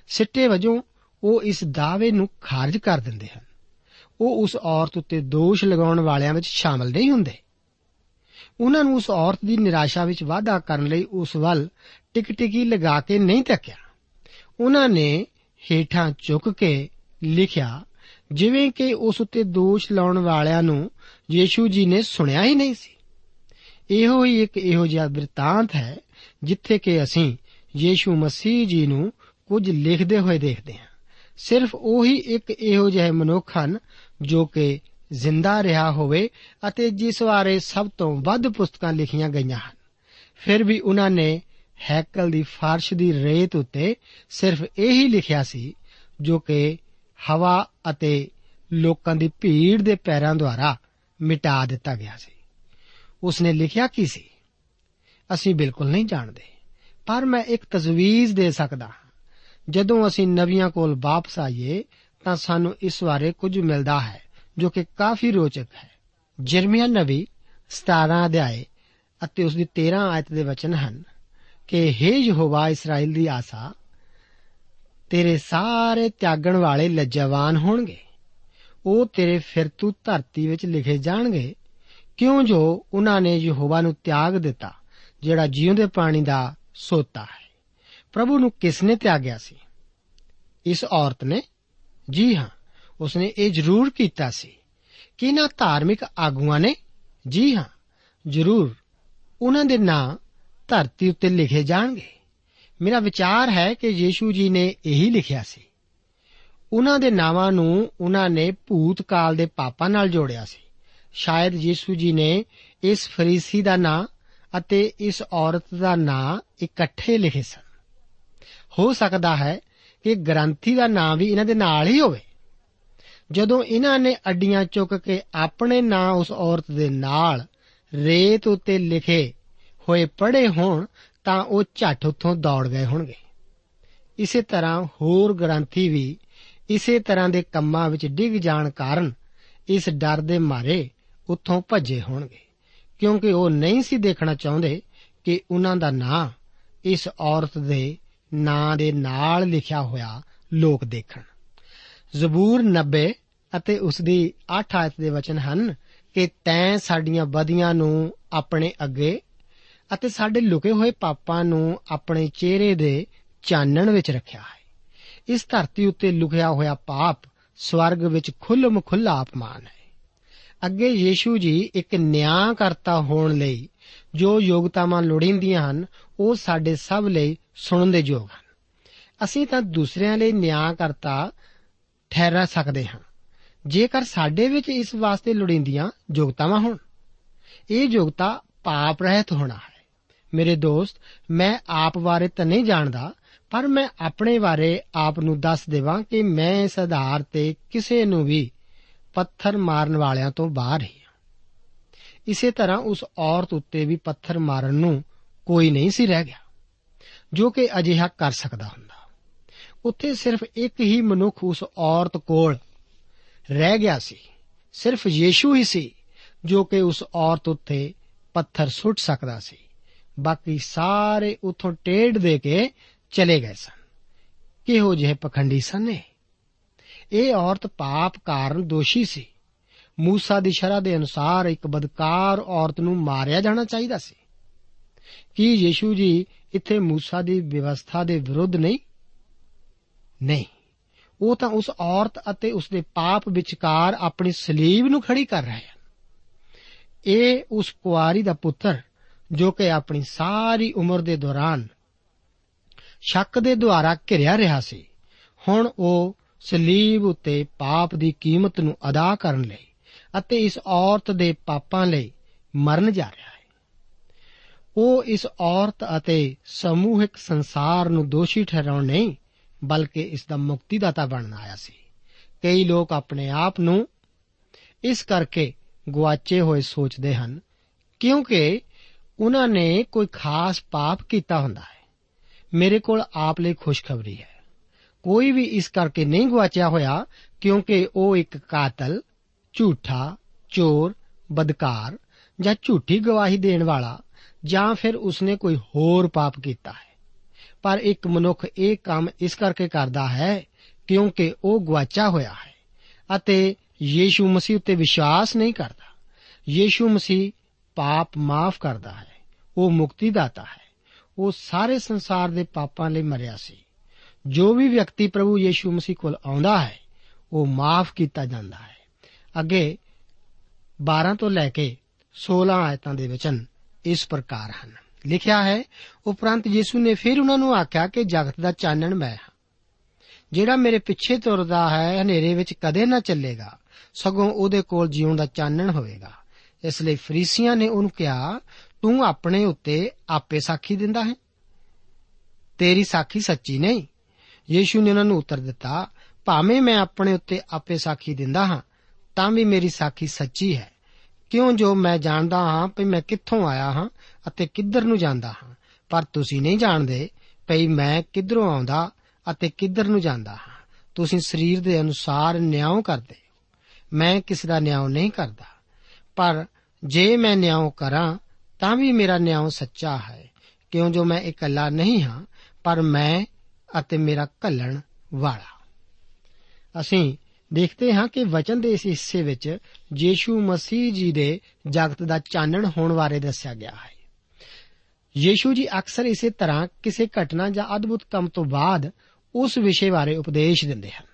ਸਿੱਟੇ ਵਜੋਂ ਉਹ ਇਸ ਦਾਅਵੇ ਨੂੰ ਖਾਰਜ ਕਰ ਦਿੰਦੇ ਹਨ। ਉਹ ਉਸ ਔਰਤ ਉੱਤੇ ਦੋਸ਼ ਲਗਾਉਣ ਵਾਲਿਆਂ ਵਿੱਚ ਸ਼ਾਮਲ ਨਹੀਂ ਹੁੰਦੇ। ਉਹਨਾਂ ਨੂੰ ਉਸ ਔਰਤ ਦੀ ਨਿਰਾਸ਼ਾ ਵਿੱਚ ਵਾਧਾ ਕਰਨ ਲਈ ਉਸ ਵੱਲ ਟਿਕ-ਟਿਕੀ ਲਗਾ ਕੇ ਨਹੀਂ ਤੱਕਿਆ ਉਹਨਾਂ ਨੇ ਹੇਠਾਂ ਝੁੱਕ ਕੇ ਲਿਖਿਆ ਜਿਵੇਂ ਕਿ ਉਸ ਉੱਤੇ ਦੋਸ਼ ਲਾਉਣ ਵਾਲਿਆਂ ਨੂੰ ਯੀਸ਼ੂ ਜੀ ਨੇ ਸੁਣਿਆ ਹੀ ਨਹੀਂ ਸੀ। ਇਹੋ ਹੀ ਇੱਕ ਇਹੋ ਜਿਹਾ ਬਿਰਤਾਂਤ ਹੈ ਜਿੱਥੇ ਕਿ ਅਸੀਂ ਯੀਸ਼ੂ ਮਸੀਹ ਜੀ ਨੂੰ ਕੁਝ ਲਿਖਦੇ ਹੋਏ ਦੇਖਦੇ ਹਾਂ। ਸਿਰਫ ਉਹੀ ਇੱਕ ਇਹੋ ਜਿਹਾ ਮਨੁੱਖ ਹਨ ਜੋ ਕਿ ਜ਼ਿੰਦਾ ਰਿਹਾ ਹੋਵੇ ਅਤੇ ਜਿਸ ਬਾਰੇ ਸਭ ਤੋਂ ਵੱਧ ਪੁਸਤਕਾਂ ਲਿਖੀਆਂ ਗਈਆਂ ਹਨ। ਫਿਰ ਵੀ ਉਹਨਾਂ ਨੇ ਹੈਕਲ ਦੀ ਫਰਸ਼ ਦੀ ਰੇਤ ਉੱਤੇ ਸਿਰਫ ਇਹੀ ਲਿਖਿਆ ਸੀ ਜੋ ਕਿ ਹਵਾ ਅਤੇ ਲੋਕਾਂ ਦੀ ਭੀੜ ਦੇ ਪੈਰਾਂ ਦੁਆਰਾ ਮਿਟਾ ਦਿੱਤਾ ਗਿਆ ਸੀ। ਉਸਨੇ ਲਿਖਿਆ ਕੀ ਸੀ? ਅਸੀਂ ਬਿਲਕੁਲ ਨਹੀਂ ਜਾਣਦੇ, ਪਰ ਮੈਂ ਇੱਕ ਤਜਵੀਜ਼ ਦੇ ਸਕਦਾ ਹਾਂ। ਜਦੋਂ ਅਸੀਂ ਨਵੀਆਂ ਕੋਲ ਵਾਪਸ ਆਈਏ, ਤਾਂ ਸਾਨੂੰ ਇਸ ਬਾਰੇ ਕੁਝ ਮਿਲਦਾ ਹੈ, ਜੋ ਕਿ ਕਾਫੀ ਰੋਚਕ ਹੈ। ਜਰਮੀਆ ਨਵੀ 17 ਅਧਿਆਏ ਅਤੇ ਉਸ ਦੀ 13 ਆਇਤ ਦੇ ਵਚਨ ਹਨ ਕਿ हे ਯਹੋਵਾ ਇਸਰਾਇਲ ਦੀ ਆਸਾ ਤੇਰੇ ਸਾਰੇ ਤਿਆਗਣ ਵਾਲੇ ਲੱਜਵਾਨ ਹੋਣਗੇ। ਉਹ ਤੇਰੇ ਫਿਰਤੂ ਧਰਤੀ ਵਿੱਚ ਲਿਖੇ ਜਾਣਗੇ। ਕਿਉਂ ਜੋ ਉਹਨਾਂ ਨੇ ਯਹੋਵਾ ਨੂੰ ਤਿਆਗ ਦਿੱਤਾ, ਜਿਹੜਾ ਜੀਉਂਦੇ ਪਾਣੀ ਦਾ ਸੋਤਾ ਹੈ। ਪ੍ਰਭੂ ਨੂੰ ਕਿਸ ਨੇ ਤਿਆਗਿਆ ਸੀ? ਇਸ ਔਰਤ ਨੇ? ਜੀ ਹਾਂ, ਉਸਨੇ ਇਹ ਜ਼ਰੂਰ ਕੀਤਾ ਸੀ। ਕਿ ਨਾ ਧਾਰਮਿਕ ਆਗੂਆਂ ਨੇ? ਜੀ ਹਾਂ, ਜ਼ਰੂਰ। ਉਹਨਾਂ ਦੇ ਨਾਂ ਧਰਤੀ ਉੱਤੇ ਲਿਖੇ ਜਾਣਗੇ। ਮੇਰਾ ਵਿਚਾਰ ਹੈ ਕਿ ਯੀਸ਼ੂ ਜੀ ਨੇ ਇਹੀ ਲਿਖਿਆ ਸੀ। ਉਹਨਾਂ ਦੇ ਨਾਵਾਂ ਨੂੰ ਉਹਨਾਂ ਨੇ ਭੂਤਕਾਲ ਦੇ ਪਾਪਾਂ ਨਾਲ ਜੋੜਿਆ ਸੀ। ਸ਼ਾਇਦ ਯੀਸ਼ੂ ਜੀ ਨੇ ਇਸ ਫਰੀਸੀ ਦਾ ਨਾਂ ਅਤੇ ਇਸ ਔਰਤ ਦਾ ਨਾਂ ਇਕੱਠੇ ਲਿਖੇ ਸਨ। ਹੋ ਸਕਦਾ ਹੈ ਕਿ ਗ੍ਰੰਥੀ ਦਾ ਨਾਂ ਵੀ ਇਹਨਾਂ ਦੇ ਨਾਲ ਹੀ ਹੋਵੇ। ਜਦੋਂ ਇਹਨਾਂ ਨੇ ਅੱਡੀਆਂ ਚੁੱਕ ਕੇ ਆਪਣੇ ਨਾਂ ਉਸ ਔਰਤ ਦੇ ਨਾਲ ਰੇਤ ਉੱਤੇ ਲਿਖੇ ਹੋਏ ਪੜੇ ਹੋਣ ਤਾਂ ਉਹ ਝੱਟ ਉੱਥੋਂ ਦੌੜ ਗਏ ਹੋਣਗੇ। ਇਸੇ ਤਰ੍ਹਾਂ ਹੋਰ ਗ੍ਰੰਥੀ ਵੀ ਇਸੇ ਤਰ੍ਹਾਂ ਦੇ ਕੰਮਾਂ ਵਿੱਚ ਡਿੱਗ ਜਾਣ ਕਾਰਨ ਇਸ ਡਰ ਦੇ ਮਾਰੇ ਉੱਥੋਂ ਭੱਜੇ ਹੋਣਗੇ, ਕਿਉਂਕਿ ਉਹ ਨਹੀਂ ਸੀ ਦੇਖਣਾ ਚਾਹੁੰਦੇ ਕਿ ਉਹਨਾਂ ਦਾ ਨਾਂ ਇਸ ਔਰਤ ਦੇ ਨਾਂ ਦੇ ਨਾਲ ਲਿਖਿਆ ਹੋਇਆ ਲੋਕ ਦੇਖਣ। ਜ਼ਬੂਰ 90 ਅਤੇ ਉਸ ਦੀ 8 ਆਇਤ ਦੇ ਵਚਨ ਹਨ ਕਿ ਤੈਂ ਸਾਡੀਆਂ ਬਦੀਆਂ ਨੂੰ ਆਪਣੇ ਅੱਗੇ ਅਤੇ ਸਾਡੇ ਲੁਕੇ ਹੋਏ ਪਾਪਾਂ ਨੂੰ ਆਪਣੇ ਚਿਹਰੇ ਦੇ ਚਾਨਣ ਵਿੱਚ ਰੱਖਿਆ ਹੈ। ਇਸ ਧਰਤੀ ਉੱਤੇ ਲੁਕਿਆ ਹੋਇਆ ਪਾਪ ਸਵਰਗ ਵਿੱਚ ਖੁੱਲਮ ਖੁੱਲਾ ਅਪਮਾਨ ਹੈ। ਅੱਗੇ ਯੀਸ਼ੂ ਜੀ ਇੱਕ ਨਿਆਂ ਕਰਤਾ ਹੋਣ ਲਈ ਜੋ ਯੋਗਤਾਵਾਂ ਲੋੜੀਂਦੀਆਂ ਹਨ, ਉਹ ਸਾਡੇ ਸਭ ਲਈ ਸੁਣਨ ਦੇ ਯੋਗ ਹਨ। ਅਸੀਂ ਤਾਂ ਦੂਸਰਿਆਂ ਲਈ ਨਿਆਂ ਕਰਤਾ ਠਹਿਰਾ ਸਕਦੇ ਹਾਂ। ਜੇਕਰ ਸਾਡੇ ਵਿੱਚ ਇਸ ਵਾਸਤੇ ਲੋੜੀਂਦੀਆਂ ਯੋਗਤਾਵਾਂ ਹੋਣ, ਇਹ ਯੋਗਤਾ ਪਾਪ ਰਹਿਤ ਹੋਣਾ ਹੈ। ਮੇਰੇ ਦੋਸਤ, ਮੈਂ ਆਪ ਬਾਰੇ ਤਾਂ ਨਹੀਂ ਜਾਣਦਾ, ਪਰ ਮੈਂ ਆਪਣੇ ਬਾਰੇ ਆਪ ਨੂੰ ਦੱਸ ਦੇਵਾਂ ਕਿ ਮੈਂ ਇਸ ਆਧਾਰ ਤੇ ਕਿਸੇ ਨੂੰ ਵੀ ਪੱਥਰ ਮਾਰਨ ਵਾਲਿਆਂ ਤੋਂ ਬਾਹਰ ਹੀ ਹਾਂ। ਇਸੇ ਤਰ੍ਹਾਂ ਉਸ ਔਰਤ ਉੱਤੇ ਵੀ ਪੱਥਰ ਮਾਰਨ ਨੂੰ ਕੋਈ ਨਹੀਂ ਸੀ ਰਹਿ ਗਿਆ, ਜੋ ਕਿ ਅਜਿਹਾ ਕਰ ਸਕਦਾ ਹੁੰਦਾ। ਉੱਥੇ ਸਿਰਫ ਇੱਕ ਹੀ ਮਨੁੱਖ ਉਸ ਔਰਤ ਕੋਲ ਰਹਿ ਗਿਆ ਸੀ, ਸਿਰਫ ਯੀਸ਼ੂ ਹੀ ਸੀ, ਜੋ ਕਿ ਉਸ ਔਰਤ ਉੱਤੇ ਪੱਥਰ ਸੁੱਟ ਸਕਦਾ ਸੀ। ਬਾਕੀ ਸਾਰੇ ਉਥੋਂ ਟੇੜ ਦੇ ਕੇ ਚਲੇ ਗਏ ਸਨ। ਕਿਹੋ ਜਿਹੇ ਪਖੰਡੀ ਸਨ ਇਹ? ਔਰਤ ਪਾਪ ਕਾਰਨ ਦੋਸ਼ੀ ਸੀ। ਮੂਸਾ ਦੀ ਸ਼ਰ੍ਹਾ ਦੇ ਅਨੁਸਾਰ ਇੱਕ ਬਦਕਾਰ ਔਰਤ ਨੂੰ ਮਾਰਿਆ ਜਾਣਾ ਚਾਹੀਦਾ ਸੀ। ਕੀ ਯੀਸ਼ੂ ਜੀ ਇੱਥੇ ਮੂਸਾ ਦੀ ਵਿਵਸਥਾ ਦੇ ਵਿਰੁੱਧ ਨਹੀਂ? ਨਹੀਂ। ਉਹ ਤਾਂ ਉਸ ਔਰਤ ਅਤੇ ਉਸ ਦੇ ਪਾਪ ਵਿਚਕਾਰ ਆਪਣੀ ਸਲੀਬ ਨੂੰ ਖੜੀ ਕਰ ਰਹੇ ਹਨ। ਇਹ ਉਸ ਕੁਆਰੀ ਦਾ ਪੁੱਤਰ ਜੋ ਕਿ ਆਪਣੀ ਸਾਰੀ ਉਮਰ ਦੇ ਦੌਰਾਨ ਸ਼ੱਕ ਦੇ ਦੁਆਰਾ ਘਿਰਿਆ ਰਿਹਾ ਸੀ, ਹੁਣ ਉਹ ਸਲੀਬ ਉਤੇ ਪਾਪ ਦੀ ਕੀਮਤ ਨੂੰ ਅਦਾ ਕਰਨ ਲਈ ਅਤੇ ਇਸ ਔਰਤ ਦੇ ਪਾਪਾਂ ਲਈ ਮਰਨ ਜਾ ਰਿਹਾ ਹੈ। ਉਹ ਇਸ ਔਰਤ ਅਤੇ ਸਮੂਹਿਕ ਸੰਸਾਰ ਨੂੰ ਦੋਸ਼ੀ ਠਹਿਰਾਉਣ ਨਹੀਂ, ਬਲਕਿ ਇਸ ਦਾ ਮੁਕਤੀਦਾਤਾ ਬਣਨ ਆਇਆ ਸੀ। ਕਈ ਲੋਕ ਆਪਣੇ ਆਪ ਨੂੰ ਇਸ ਕਰਕੇ ਗਵਾਚੇ ਹੋਏ ਸੋਚਦੇ ਹਨ, ਕਿਉਂਕਿ ਉਹਨਾਂ ਨੇ ਕੋਈ ਖਾਸ ਪਾਪ ਕੀਤਾ ਹੁੰਦਾ ਹੈ ਮੇਰੇ ਕੋਲ ਆਪ ਲਈ ਖੁਸ਼ਖਬਰੀ ਹੈ ਕੋਈ ਵੀ ਇਸ ਕਰਕੇ ਨਹੀਂ ਗਵਾਚਿਆ ਹੋਇਆ ਕਿਉਂਕਿ ਉਹ ਇੱਕ ਕਾਤਲ ਝੂਠਾ ਚੋਰ ਬਦਕਾਰ ਜਾਂ ਝੂਠੀ ਗਵਾਹੀ ਦੇਣ ਵਾਲਾ ਜਾਂ ਫਿਰ ਉਸਨੇ ਕੋਈ ਹੋਰ ਪਾਪ ਕੀਤਾ ਹੈ ਪਰ ਇੱਕ ਮਨੁੱਖ ਇਹ ਕੰਮ ਇਸ ਕਰਕੇ ਕਰਦਾ ਹੈ ਕਿਉਂਕਿ ਉਹ ਗਵਾਚਾ ਹੋਇਆ ਹੈ ਅਤੇ ਯੀਸ਼ੂ ਮਸੀਹ ਉੱਤੇ ਵਿਸ਼ਵਾਸ ਨਹੀਂ ਕਰਦਾ ਯੀਸ਼ੂ ਮਸੀਹ ਪਾਪ ਮਾਫ ਕਰਦਾ ਹੈ ਉਹ ਮੁਕਤੀ ਦਾਤਾ ਹੈ। ਉਹ ਸਾਰੇ ਸੰਸਾਰ ਦੇ ਪਾਪਾਂ ਲਈ ਮਰਿਆ ਸੀ। ਜੋ ਵੀ ਵਿਅਕਤੀ ਪ੍ਰਭੂ ਯੀਸ਼ੂ ਮਸੀਹ ਕੋਲ ਆਉਂਦਾ ਹੈ, ਉਹ ਮਾਫ ਕੀਤਾ ਜਾਂਦਾ ਹੈ। ਅੱਗੇ 12 ਤੋਂ ਲੈ ਕੇ 16 ਆਇਤਾਂ ਦੇ ਵਚਨ ਇਸ ਪ੍ਰਕਾਰ ਹਨ। ਲਿਖਿਆ ਹੈ, ਉਪਰੰਤ ਯੀਸ਼ੂ ਨੇ ਫਿਰ ਉਹਨਾਂ ਨੂੰ ਆਖਿਆ ਕਿ ਜਗਤ ਦਾ ਚਾਨਣ ਮੈਂ ਹਾਂ। ਜਿਹੜਾ ਮੇਰੇ ਪਿੱਛੇ ਤੁਰਦਾ ਹੈ, ਹਨੇਰੇ ਵਿੱਚ ਕਦੇ ਨਾ ਚੱਲੇਗਾ। ਸਗੋਂ ਉਹਦੇ ਕੋਲ ਜੀਉਣ ਦਾ ਚਾਨਣ ਹੋਵੇਗਾ। ਇਸ ਲਈ ਫਰੀਸੀਆਂ ਨੇ ਉਹਨੂੰ ਕਿਹਾ ਤੂੰ ਆਪਣੇ ਉੱਤੇ ਆਪੇ ਸਾਖੀ ਦਿੰਦਾ ਹੈ। ਤੇਰੀ ਸਾਖੀ ਸੱਚੀ ਨਹੀਂ। ਯੀਸ਼ੂ ਨੇ ਉਹਨਾਂ ਨੂੰ ਉੱਤਰ ਦਿੱਤਾ, ਭਾਵੇਂ ਮੈਂ ਆਪਣੇ ਉੱਤੇ ਆਪੇ ਸਾਖੀ ਦਿੰਦਾ ਹਾਂ, ਤਾਂ ਵੀ ਮੇਰੀ ਸਾਖੀ ਸੱਚੀ ਹੈ। ਕਿਉਂ ਜੋ ਮੈਂ ਜਾਣਦਾ ਹਾਂ ਕਿ ਮੈਂ ਕਿੱਥੋਂ ਆਇਆ ਹਾਂ ਅਤੇ ਕਿੱਧਰ ਨੂੰ ਜਾਂਦਾ ਹਾਂ, ਪਰ ਤੁਸੀਂ ਨਹੀਂ ਜਾਣਦੇ ਭਈ ਮੈਂ ਕਿੱਧਰੋਂ ਆਉਂਦਾ ਅਤੇ ਕਿੱਧਰ ਨੂੰ ਜਾਂਦਾ ਹਾਂ। ਤੁਸੀਂ ਸਰੀਰ ਦੇ ਅਨੁਸਾਰ ਨਿਆਂ ਕਰਦੇ ਹੋ। ਮੈਂ ਕਿਸ ਦਾ ਨਿਆਂ ਨਹੀਂ ਕਰਦਾ। ਪਰ ਜੇ ਮੈਂ ਨਿਆਂ ਕਰਾਂ ਤਾਂ ਵੀ ਮੇਰਾ ਨਿਆਂ ਸੱਚਾ ਹੈ। ਕਿਉਂ ਜੋ ਮੈਂ ਇਕੱਲਾ ਨਹੀਂ ਹਾਂ, ਪਰ ਮੈਂ ਅਤੇ ਮੇਰਾ ਘੱਲਣ ਵਾਲਾ। ਅਸੀਂ ਦੇਖਦੇ ਹਾਂ ਕਿ ਵਚਨ ਦੇ ਇਸ ਹਿੱਸੇ ਵਿੱਚ ਯੀਸ਼ੂ ਮਸੀਹ ਜੀ ਦੇ ਜਗਤ ਦਾ ਚਾਨਣ ਹੋਣ ਬਾਰੇ ਦੱਸਿਆ ਗਿਆ ਹੈ। ਯੀਸ਼ੂ ਜੀ ਅਕਸਰ ਇਸੇ ਤਰ੍ਹਾਂ ਕਿਸੇ ਘਟਨਾ ਜਾਂ ਅਦਭੁਤ ਕੰਮ ਤੋਂ ਬਾਅਦ ਉਸ ਵਿਸ਼ੇ ਬਾਰੇ ਉਪਦੇਸ਼ ਦਿੰਦੇ ਹਨ।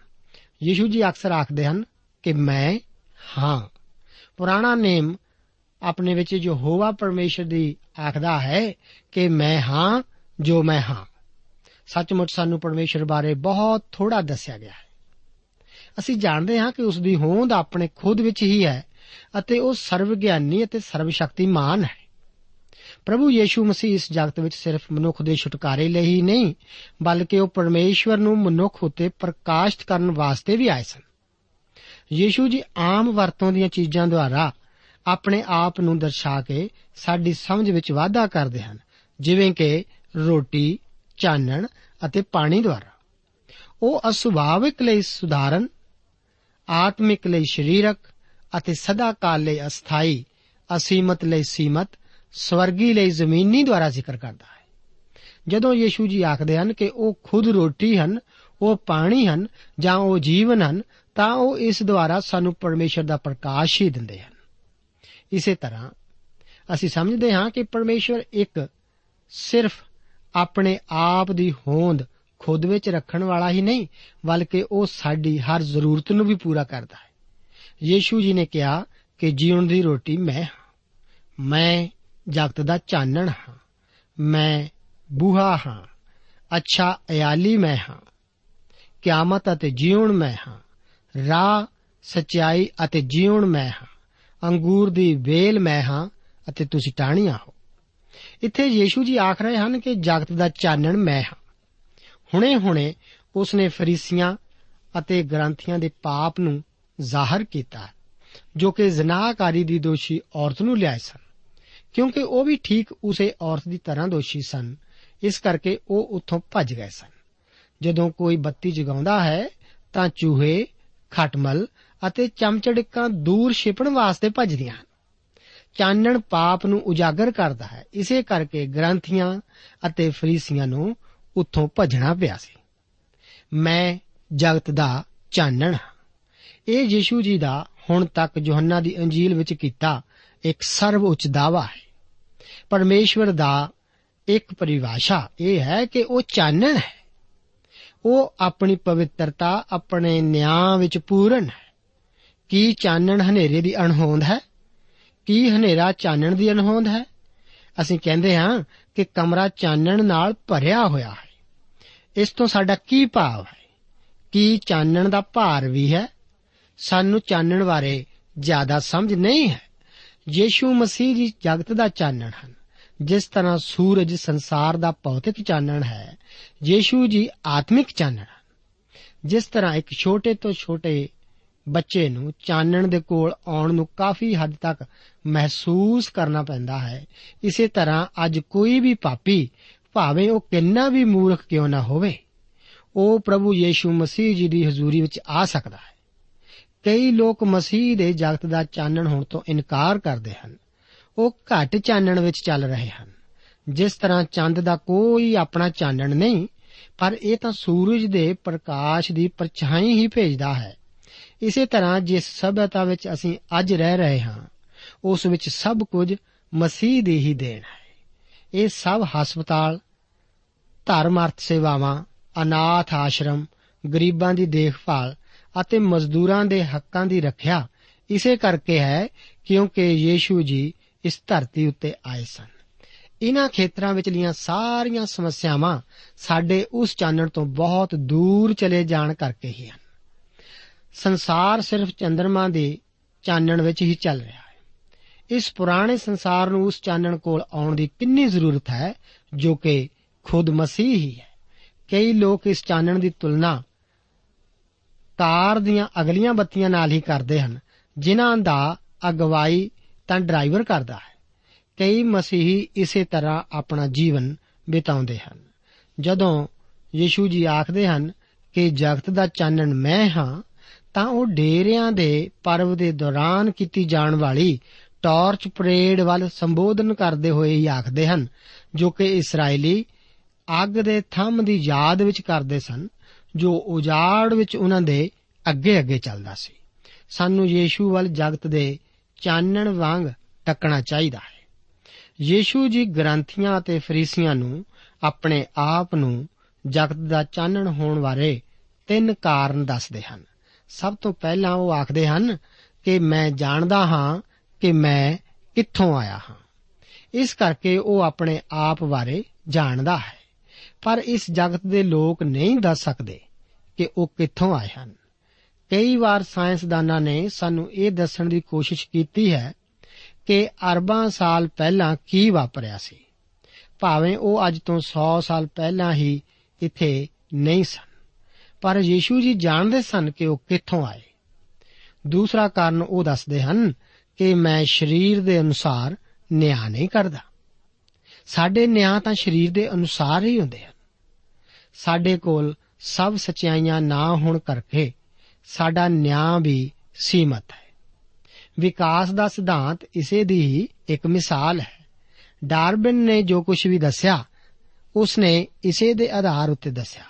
ਯੀਸ਼ੂ ਜੀ ਅਕਸਰ ਆਖਦੇ ਹਨ ਕਿ ਮੈਂ ਹਾਂ। ਪੁਰਾਣਾ ਨੇਮ ਆਪਣੇ ਵਿੱਚ ਜੋ ਹੋਵਾ ਪਰਮੇਸ਼ਰ ਦੀ ਆਖਦਾ ਹੈ ਕਿ ਮੈਂ ਹਾਂ ਜੋ ਮੈਂ ਹਾਂ। ਸੱਚਮੁੱਚ ਸਾਨੂੰ ਪਰਮੇਸ਼ਰ ਬਾਰੇ ਬਹੁਤ ਥੋੜਾ ਦੱਸਿਆ ਗਿਆ ਹੈ। ਅਸੀਂ ਜਾਣਦੇ ਹਾਂ ਕਿ ਉਸ ਦੀ ਹੋਂਦ ਆਪਣੇ ਖੁਦ ਵਿੱਚ ਹੀ ਹੈ ਅਤੇ ਉਹ ਸਰਵ ਗਿਆਨੀ ਅਤੇ ਸਰਵ ਸ਼ਕਤੀਮਾਨ ਹੈ। ਪ੍ਰਭੂ ਯੀਸ਼ੂ ਮਸੀਹ ਇਸ ਜਗਤ ਵਿੱਚ ਸਿਰਫ ਮਨੁੱਖ ਦੇ ਛੁਟਕਾਰੇ ਲਈ ਹੀ ਨਹੀਂ, ਬਲਕਿ ਉਹ ਪਰਮੇਸ਼ਵਰ ਨੂੰ ਮਨੁੱਖ ਉਤੇ ਪ੍ਰਕਾਸ਼ਿਤ ਕਰਨ ਵਾਸਤੇ ਵੀ ਆਏ ਸਨ। ਯੀਸ਼ੂ ਜੀ ਆਮ ਵਰਤੋਂ ਦੀਆਂ ਚੀਜ਼ਾਂ ਦੁਆਰਾ ਆਪਣੇ ਆਪ ਨੂੰ ਦਰਸਾ ਕੇ ਸਾਡੀ ਸਮਝ ਵਿੱਚ ਵਾਧਾ ਕਰਦੇ ਹਨ, ਜਿਵੇਂ ਕਿ ਰੋਟੀ, ਚਾਨਣ ਅਤੇ ਪਾਣੀ ਦੁਆਰਾ। ਉਹ ਅਸੁਭਾਵਿਕ ਲਈ ਸੁਧਾਰਨ, ਆਤਮਿਕ ਲਈ ਸਰੀਰਕ ਅਤੇ ਸਦਾ ਕਾਲ ਲਈ ਅਸਥਾਈ, ਅਸੀਮਤ ਲਈ ਸੀਮਤ, ਸਵਰਗੀ ਲਈ ਜ਼ਮੀਨੀ ਦੁਆਰਾ ਜ਼ਿਕਰ ਕਰਦਾ ਹੈ। ਜਦੋਂ ਯੀਸ਼ੂ ਜੀ ਆਖਦੇ ਹਨ ਕਿ ਉਹ ਖੁਦ ਰੋਟੀ ਹਨ, ਉਹ ਪਾਣੀ ਹਨ ਜਾਂ ਉਹ ਜੀਵਨ ਹਨ, ਤਾਂ ਉਹ ਇਸ ਦੁਆਰਾ ਸਾਨੂੰ ਪਰਮੇਸ਼ਰ ਦਾ ਪ੍ਰਕਾਸ਼ ਹੀ ਦਿੰਦੇ ਹਨ। ਇਸੇ ਤਰ੍ਹਾਂ ਅਸੀਂ ਸਮਝਦੇ ਹਾਂ ਕਿ ਪਰਮੇਸ਼ਰ ਇੱਕ ਸਿਰਫ ਆਪਣੇ ਆਪ ਦੀ ਹੋਂਦ ਖੁਦ ਵਿੱਚ ਰੱਖਣ ਵਾਲਾ ਹੀ ਨਹੀਂ, ਬਲਕਿ ਉਹ ਸਾਡੀ ਹਰ ਜ਼ਰੂਰਤ ਨੂੰ ਵੀ ਪੂਰਾ ਕਰਦਾ ਹੈ। ਯੀਸ਼ੂ ਜੀ ਨੇ ਕਿਹਾ ਕਿ ਜੀਵਨ ਦੀ ਰੋਟੀ ਮੈਂ ਹਾਂ। ਮੈਂ ਜਗਤ ਦਾ ਚਾਨਣ ਹਾਂ। ਮੈਂ ਬੂਹਾ ਹਾਂ। ਅੱਛਾ ਅਯਾਲੀ ਮੈਂ ਹਾਂ। ਕਿਆਮਤ ਅਤੇ ਜੀਵਨ ਮੈਂ ਹਾਂ। ਰਾਹ, ਸਚਾਈ ਅਤੇ ਜੀਵਨ ਮੈਂ ਹਾਂ। ਅੰਗੂਰ ਦੀ ਵੇਲ ਮੈਂ ਹਾਂ ਅਤੇ ਤੁਸੀਂ ਟਾਹਣੀਆਂ ਹੋ। ਇੱਥੇ ਯੀਸ਼ੂ ਜੀ ਆਖ ਰਹੇ ਹਨ ਕਿ ਜਗਤ ਦਾ ਚਾਨਣ ਮੈਂ ਹਾਂ। ਹੁਣੇ-ਹੁਣੇ ਉਸਨੇ ਫਰੀਸੀਆਂ ਅਤੇ ਗ੍ਰੰਥੀਆਂ ਦੇ ਪਾਪ ਨੂੰ ਜ਼ਾਹਰ ਕੀਤਾ, ਜੋ ਕਿ ਜ਼ਨਾਹਕਾਰੀ ਦੀ ਦੋਸ਼ੀ ਔਰਤ ਨੂੰ ਲਿਆਏ ਸਨ, ਕਿਉਂਕਿ ਉਹ ਵੀ ਠੀਕ ਉਸੇ ਔਰਤ ਦੀ ਤਰ੍ਹਾਂ ਦੋਸ਼ੀ ਸਨ, ਇਸ ਕਰਕੇ ਉਹ ਉੱਥੋਂ ਭੱਜ ਗਏ ਸਨ। ਜਦੋਂ ਕੋਈ ਬੱਤੀ ਜਗਾਉਂਦਾ ਹੈ ਤਾਂ ਚੂਹੇ, ਖਟਮਲ ਅਤੇ ਚਮਚੜਕਾਂ ਦੂਰ ਛਿਪਣ ਵਾਸਤੇ ਭੱਜਦੀਆਂ ਹਨ। ਚਾਨਣ ਪਾਪ ਨੂੰ ਉਜਾਗਰ ਕਰਦਾ ਹੈ। ਇਸੇ ਕਰਕੇ ਗ੍ਰੰਥੀਆਂ ਅਤੇ ਫਰੀਸੀਆਂ ਨੂੰ ਉੱਥੋਂ ਭੱਜਣਾ ਪਿਆ ਸੀ। ਮੈਂ ਜਗਤ ਦਾ ਚਾਨਣ ਹਾਂ। ਇਹ ਯੀਸ਼ੂ ਜੀ ਦਾ ਹੁਣ ਤੱਕ ਯੋਹੰਨਾ ਦੀ ਅੰਜੀਲ ਵਿੱਚ ਕੀਤਾ ਇੱਕ ਸਰਵ ਉੱਚ ਦਾਵਾ ਹੈ। ਪਰਮੇਸ਼ਵਰ ਦਾ ਇੱਕ ਪਰਿਭਾਸ਼ਾ ਇਹ ਹੈ ਕਿ ਉਹ ਚਾਨਣ ਹੈ। ਉਹ ਆਪਣੀ ਪਵਿੱਤਰਤਾ ਆਪਣੇ ਨਿਆਂ ਵਿੱਚ ਪੂਰਨ ਹੈ। ਕੀ ਚਾਨਣ ਹਨੇਰੇ ਦੀ ਅਣਹੋਂਦ ਹੈ? ਕੀ ਹਨੇਰਾ ਚਾਨਣ ਦੀ ਅਣਹੋਂਦ ਹੈ? ਅਸੀਂ ਕਹਿੰਦੇ ਹਾਂ ਕਿ ਕਮਰਾ ਚਾਨਣ ਨਾਲ ਭਰਿਆ ਹੋਇਆ ਹੈ। ਇਸ ਤੋਂ ਸਾਡਾ ਕੀ ਭਾਵ ਹੈ? ਕੀ ਚਾਨਣ ਦਾ ਭਾਰ ਵੀ ਹੈ? ਸਾਨੂੰ ਚਾਨਣ ਬਾਰੇ ਜ਼ਿਆਦਾ ਸਮਝ ਨਹੀਂ ਹੈ। ਯੀਸ਼ੂ ਮਸੀਹ ਜੀ ਜਗਤ ਦਾ ਚਾਨਣ ਹਨ। ਜਿਸ ਤਰ੍ਹਾਂ ਸੂਰਜ ਸੰਸਾਰ ਦਾ ਭੌਤਿਕ ਚਾਨਣ ਹੈ, ਯੀਸ਼ੂ ਜੀ ਆਤਮਿਕ ਚਾਨਣ ਹਨ। ਜਿਸ ਤਰ੍ਹਾਂ ਇੱਕ ਛੋਟੇ ਤੋਂ ਛੋਟੇ ਬੱਚੇ ਨੂੰ ਚਾਨਣ ਦੇ ਕੋਲ ਆਉਣ ਨੂੰ ਕਾਫੀ ਹੱਦ ਤੱਕ ਮਹਿਸੂਸ ਕਰਨਾ ਪੈਂਦਾ ਹੈ। ਇਸੇ ਤਰ੍ਹਾਂ ਅੱਜ ਕੋਈ ਵੀ ਪਾਪੀ ਭਾਵੇਂ ਉਹ ਕਿੰਨਾ ਵੀ ਮੂਰਖ ਕਿਉਂ ਨਾ ਹੋਵੇ, ਉਹ ਪ੍ਰਭੂ ਯੀਸ਼ੂ ਮਸੀਹ ਜੀ ਦੀ ਹਜ਼ੂਰੀ ਵਿੱਚ ਆ ਸਕਦਾ ਹੈ। ਕਈ ਲੋਕ ਮਸੀਹ ਦੇ ਜਗਤ ਦਾ ਚਾਨਣ ਹੋਣ ਤੋਂ ਇਨਕਾਰ ਕਰਦੇ ਹਨ। ਉਹ ਘੱਟ ਚਾਨਣ ਵਿੱਚ ਚੱਲ ਰਹੇ ਹਨ। ਜਿਸ ਤਰ੍ਹਾਂ ਚੰਦ ਦਾ ਕੋਈ ਆਪਣਾ ਚਾਨਣ ਨਹੀਂ, ਪਰ ਇਹ ਤਾਂ ਸੂਰਜ ਦੇ ਪ੍ਰਕਾਸ਼ ਦੀ ਪਰਛਾਈ ਹੀ ਭੇਜਦਾ ਹੈ। ਇਸੇ ਤਰ੍ਹਾਂ ਜਿਸ ਸਭਿਅਤਾ ਵਿੱਚ ਅਸੀਂ ਅੱਜ ਰਹਿ ਰਹੇ ਹਾਂ, ਉਸ ਵਿੱਚ ਸਭ ਕੁਝ ਮਸੀਹ ਦੀ ਹੀ ਦੇਣ ਹੈ। ਇਹ ਸਭ ਹਸਪਤਾਲ, ਧਰਮ ਅਰਥ ਸੇਵਾਵਾਂ, ਅਨਾਥ ਆਸ਼ਰਮ, ਗਰੀਬਾਂ ਦੀ ਦੇਖਭਾਲ ਅਤੇ ਮਜ਼ਦੂਰਾਂ ਦੇ ਹੱਕਾਂ ਦੀ ਰੱਖਿਆ ਇਸੇ ਕਰਕੇ ਹੈ ਕਿਉਂਕਿ ਯੀਸ਼ੂ ਜੀ ਇਸ ਧਰਤੀ ਉੱਤੇ ਆਏ ਸਨ। ਇਨ੍ਹਾਂ ਖੇਤਰਾਂ ਵਿਚਲੀਆਂ ਸਾਰੀਆਂ ਸਮੱਸਿਆਵਾਂ ਸਾਡੇ ਉਸ ਚਾਨਣ ਤੋਂ ਬਹੁਤ ਦੂਰ ਚਲੇ ਜਾਣ ਕਰਕੇ ਹੀ ਹਨ। ਸੰਸਾਰ ਸਿਰਫ ਚੰ드ਰਮਾ ਦੇ ਚਾਨਣ ਵਿੱਚ ਹੀ ਚੱਲ ਰਿਹਾ ਹੈ। ਇਸ ਪੁਰਾਣੇ ਸੰਸਾਰ ਨੂੰ ਉਸ ਚਾਨਣ ਕੋਲ ਆਉਣ ਦੀ ਕਿੰਨੀ ਜ਼ਰੂਰਤ ਹੈ, ਜੋ ਕਿ ਖੁਦ ਮਸੀਹ ਹੀ ਹੈ। ਕਈ ਲੋਕ ਇਸ ਚਾਨਣ ਦੀ ਤੁਲਨਾ ਕਾਰ ਦੀਆਂ ਅਗਲੀਆਂ ਬੱਤੀਆਂ ਨਾਲ ਹੀ ਕਰਦੇ ਹਨ, ਜਿਨ੍ਹਾਂ ਦਾ ਅਗਵਾਈ ਤਾਂ ਡਰਾਈਵਰ ਕਰਦਾ ਹੈ। ਕਈ ਮਸੀਹੀ ਇਸੇ ਤਰ੍ਹਾਂ ਆਪਣਾ ਜੀਵਨ ਬਿਤਾਉਂਦੇ ਹਨ। ਜਦੋਂ ਯੀਸ਼ੂ ਜੀ ਆਖਦੇ ਹਨ ਕਿ ਜਗਤ ਦਾ ਚਾਨਣ ਮੈਂ ਹਾਂ ਤਾਂ ਉਹ ਡੇਰਿਆਂ ਦੇ ਪਰਵ ਦੇ ਦੌਰਾਨ ਕੀਤੀ ਜਾਣ ਵਾਲੀ ਟਾਰਚ ਪਰੇਡ ਵੱਲ ਸੰਬੋਧਨ ਕਰਦੇ ਹੋਏ ਹੀ ਆਖਦੇ ਹਨ, ਜੋ ਕਿ ਇਸرائیਲੀ ਅੱਗ ਦੇ ਥੰਮ ਦੀ ਯਾਦ ਵਿੱਚ ਕਰਦੇ ਸਨ, ਜੋ ਉਜਾੜ ਵਿੱਚ ਉਹਨਾਂ ਦੇ ਅੱਗੇ ਅੱਗੇ ਚੱਲਦਾ ਸੀ। ਸਾਨੂੰ ਯੀਸ਼ੂ ਵੱਲ ਜਗਤ ਦੇ ਚਾਨਣ ਵਾਂਗ ਟੱਕਣਾ ਚਾਹੀਦਾ ਹੈ। ਯੀਸ਼ੂ ਜੀ ਗ੍ਰੰਥੀਆਂ ਅਤੇ ਫਰੀਸੀਆਂ ਨੂੰ ਆਪਣੇ ਆਪ ਨੂੰ ਜਗਤ ਦਾ ਚਾਨਣ ਹੋਣ ਬਾਰੇ ਤਿੰਨ ਕਾਰਨ ਦੱਸਦੇ ਹਨ। ਸਭ ਤੋਂ ਪਹਿਲਾਂ ਉਹ ਆਖਦੇ ਹਨ ਕਿ ਮੈਂ ਜਾਣਦਾ ਹਾਂ ਕਿ ਮੈਂ ਕਿੱਥੋਂ ਆਇਆ ਹਾਂ। ਇਸ ਕਰਕੇ ਉਹ ਆਪਣੇ ਆਪ ਬਾਰੇ ਜਾਣਦਾ ਹੈ। ਪਰ ਇਸ ਜਗਤ ਦੇ ਲੋਕ ਨਹੀਂ ਦੱਸ ਸਕਦੇ ਕਿ ਉਹ ਕਿੱਥੋਂ ਆਏ ਹਨ। ਕਈ ਵਾਰ ਸਾਇੰਸਦਾਨਾਂ ਨੇ ਸਾਨੂੰ ਇਹ ਦੱਸਣ ਦੀ ਕੋਸ਼ਿਸ਼ ਕੀਤੀ ਹੈ ਕਿ ਅਰਬਾਂ ਸਾਲ ਪਹਿਲਾਂ ਕੀ ਵਾਪਰਿਆ ਸੀ। ਭਾਵੇਂ ਉਹ ਅੱਜ ਤੋਂ 100 ਸਾਲ ਪਹਿਲਾਂ ਹੀ ਇੱਥੇ ਨਹੀਂ ਸਨ। ਪਰ ਯੀਸ਼ੂ ਜੀ ਜਾਣਦੇ ਸਨ ਕਿ ਉਹ ਕਿੱਥੋਂ ਆਏ। ਦੂਸਰਾ ਕਾਰਨ ਉਹ ਦੱਸਦੇ ਹਨ ਕਿ ਮੈਂ ਸਰੀਰ ਦੇ ਅਨੁਸਾਰ ਨਿਆਂ ਨਹੀਂ ਕਰਦਾ। ਸਾਡੇ ਨਿਆਂ ਤਾਂ ਸਰੀਰ ਦੇ ਅਨੁਸਾਰ ਹੀ ਹੁੰਦੇ ਹਨ। ਸਾਡੇ ਕੋਲ ਸਭ ਸਚਾਈਆਂ ਨਾ ਹੋਣ ਕਰਕੇ ਸਾਡਾ ਨਿਆਂ ਵੀ ਸੀਮਤ ਹੈ। ਵਿਕਾਸ ਦਾ ਸਿਧਾਂਤ ਇਸੇ ਦੀ ਹੀ ਇੱਕ ਮਿਸਾਲ ਹੈ। ਡਾਰਬਨ ਨੇ ਜੋ ਕੁਝ ਵੀ ਦੱਸਿਆ ਉਸ ਨੇ ਇਸੇ ਦੇ ਆਧਾਰ ਉੱਤੇ ਦੱਸਿਆ।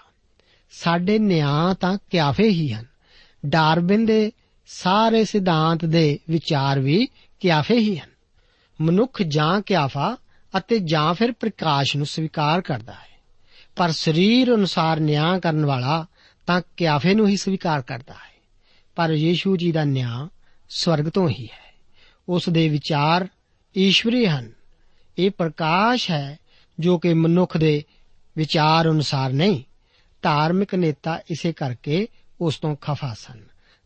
ਸਾਡੇ ਨਿਆਂ ਤਾਂ ਕਿਆਫੇ ਹੀ ਹਨ। ਡਾਰਬਨ ਦੇ ਸਾਰੇ ਸਿਧਾਂਤ ਦੇ ਵਿਚਾਰ ਵੀ ਕਿਆਫੇ ਹੀ ਹਨ। ਮਨੁੱਖ ਜਾਂ ਕਿਆਫਾ ਅਤੇ ਜਾਂ ਫਿਰ ਪ੍ਰਕਾਸ਼ ਨੂੰ ਸਵੀਕਾਰ ਕਰਦਾ ਹੈ। ਪਰ ਸਰੀਰ ਅਨੁਸਾਰ ਨਿਆਂ ਕਰਨ ਵਾਲਾ ਤਾਂ ਕਿਆਫੇ ਨੂੰ ਹੀ ਸਵੀਕਾਰ ਕਰਦਾ ਹੈ। ਪਰ ਯੀਸ਼ੂ ਜੀ ਦਾ ਨਿਆਂ ਸਵਰਗ ਤੋਂ ਹੀ ਹੈ। ਉਸ ਦੇ ਵਿਚਾਰ ਈਸ਼ਵਰੀ ਹਨ। ਇਹ ਪ੍ਰਕਾਸ਼ ਹੈ ਜੋ ਕਿ ਮਨੁੱਖ ਦੇ ਵਿਚਾਰ ਅਨੁਸਾਰ ਨਹੀਂ ਧਾਰਮਿਕ ਨੇਤਾ ਇਸੇ ਕਰਕੇ ਉਸ ਤੋਂ ਖਫਾ ਸਨ।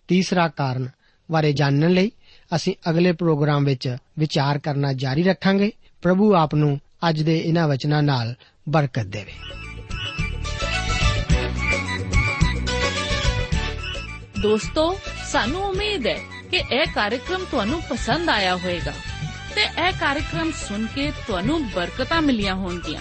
ਤੀਸਰਾ ਕਾਰਨ ਬਾਰੇ ਜਾਣਨ ਲਈ ਅਸੀਂ ਅਗਲੇ ਪ੍ਰੋਗਰਾਮ ਵਿੱਚ ਵਿਚਾਰ ਕਰਨਾ ਜਾਰੀ ਰੱਖਾਂਗੇ। ਪ੍ਰਭੂ ਆਪ ਨੂੰ ਅੱਜ ਦੇ ਇਹਨਾਂ ਵਚਨਾਂ ਨਾਲ ਬਰਕਤ ਦੇਵੇ। ਦੋਸਤੋ, ਸਾਨੂੰ ਉਮੀਦ ਹੈ ਕਿ ਇਹ ਕਾਰਜਕ੍ਰਮ ਤੁਹਾਨੂੰ ਪਸੰਦ ਆਇਆ ਹੋਵੇਗਾ ਤੇ ਇਹ ਕਾਰਜਕ੍ਰਮ ਸੁਣ ਕੇ ਤੁਹਾਨੂੰ ਬਰਕਤਾਂ ਮਿਲੀਆਂ ਹੋਣਗੀਆਂ।